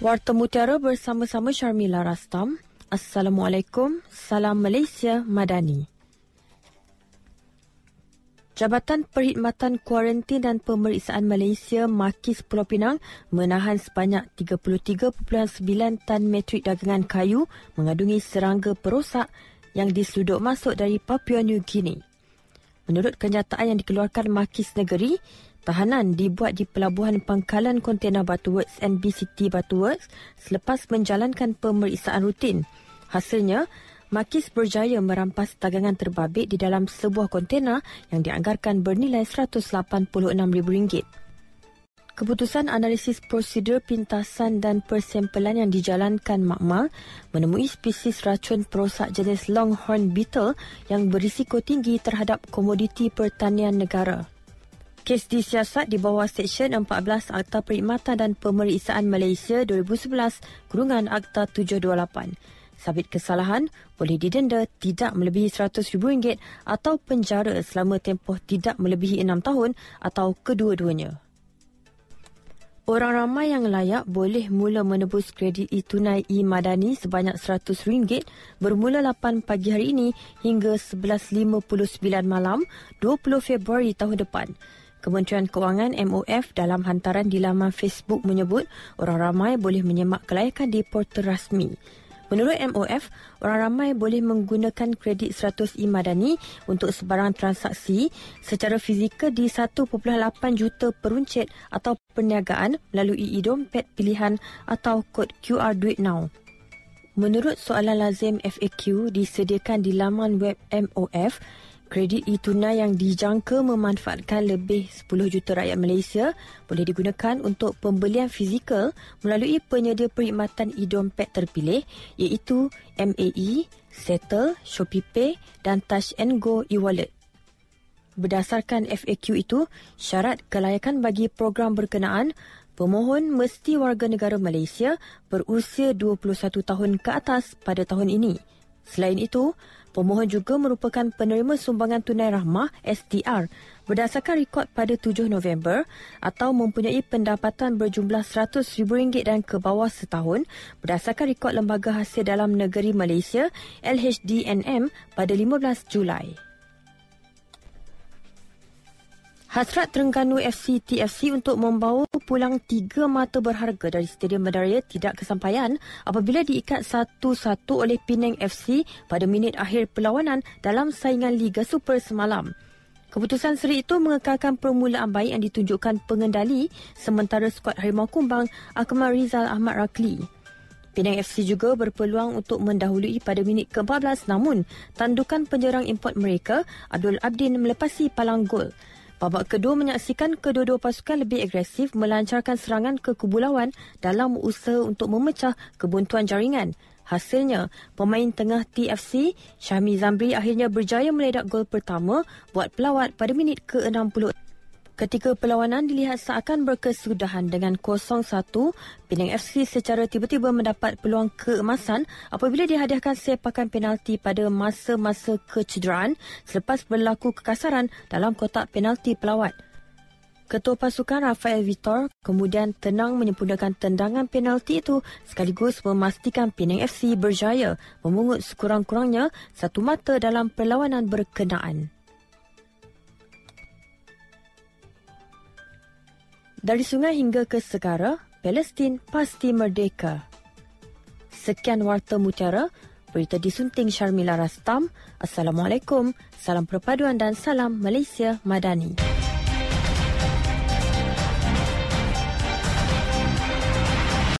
Warta Mutiara bersama-sama Syarmila Rastam. Assalamualaikum. Salam Malaysia Madani. Jabatan Perkhidmatan Kuarantin dan Pemeriksaan Malaysia Makis Pulau Pinang menahan sebanyak 33.9 tan metrik dagangan kayu mengandungi serangga perosak yang diseluduk masuk dari Papua New Guinea. Menurut kenyataan yang dikeluarkan Makis Negeri, Tahanan dibuat di Pelabuhan Pangkalan Kontena Batu Works NBCT Batu Works selepas menjalankan pemeriksaan rutin. Hasilnya, Makis berjaya merampas dagangan terbabit di dalam sebuah kontena yang dianggarkan bernilai RM186,000. Keputusan analisis prosedur pintasan dan persempelan yang dijalankan Makmal menemui spesies racun perosak jenis longhorn beetle yang berisiko tinggi terhadap komoditi pertanian negara. Kes disiasat di bawah Seksyen 14 Akta Perkhidmatan dan Pemeriksaan Malaysia 2011 kurungan Akta 728. Sabit kesalahan boleh didenda tidak melebihi RM100,000 atau penjara selama tempoh tidak melebihi 6 tahun atau kedua-duanya. Orang ramai yang layak boleh mula menebus kredit e-tunai e-madani sebanyak RM100 bermula 8 pagi hari ini hingga 11.59 malam 20 Februari tahun depan. Kementerian Kewangan MOF dalam hantaran di laman Facebook menyebut orang ramai boleh menyemak kelayakan di portal rasmi. Menurut MOF, orang ramai boleh menggunakan kredit 100 e-madani untuk sebarang transaksi secara fizikal di 1.8 juta peruncit atau perniagaan melalui e-dompet pilihan atau kod QR Duit Now. Menurut soalan lazim FAQ disediakan di laman web MOF, Kredit e-tunai yang dijangka memanfaatkan lebih 10 juta rakyat Malaysia boleh digunakan untuk pembelian fizikal melalui penyedia perkhidmatan e-dompet terpilih iaitu MAE, Settle, ShopeePay dan Touch Go e-wallet. Berdasarkan FAQ itu, syarat kelayakan bagi program berkenaan pemohon mesti warga negara Malaysia berusia 21 tahun ke atas pada tahun ini. Selain itu, Pemohon juga merupakan penerima sumbangan tunai rahmah STR berdasarkan rekod pada 7 November atau mempunyai pendapatan berjumlah RM100,000 dan ke bawah setahun berdasarkan rekod Lembaga Hasil Dalam Negeri Malaysia LHDNM pada 15 Julai. Hasrat Terengganu FC TFC untuk membawa pulang tiga mata berharga dari Stadium Medaria tidak kesampaian apabila diikat satu-satu oleh Penang FC pada minit akhir perlawanan dalam saingan Liga Super semalam. Keputusan seri itu mengekalkan permulaan baik yang ditunjukkan pengendali sementara skuad Harimau Kumbang Akmal Rizal Ahmad Rakli. Penang FC juga berpeluang untuk mendahului pada minit ke-14 namun tandukan penyerang import mereka Abdul Abdin melepasi palang gol. Babak kedua menyaksikan kedua-dua pasukan lebih agresif melancarkan serangan ke kubu lawan dalam usaha untuk memecah kebuntuan jaringan. Hasilnya, pemain tengah TFC, Syahmi Zambri akhirnya berjaya meledak gol pertama buat pelawat pada minit ke-60. Ketika perlawanan dilihat seakan berkesudahan dengan 0-1, Penang FC secara tiba-tiba mendapat peluang keemasan apabila dihadiahkan sepakan penalti pada masa-masa kecederaan selepas berlaku kekasaran dalam kotak penalti pelawat. Ketua pasukan Rafael Vitor kemudian tenang menyempurnakan tendangan penalti itu sekaligus memastikan Penang FC berjaya memungut sekurang-kurangnya satu mata dalam perlawanan berkenaan. Dari sungai hingga ke segara, Palestin pasti merdeka. Sekian Warta Mutiara, berita disunting Syarmila Rastam. Assalamualaikum, salam perpaduan dan salam Malaysia Madani.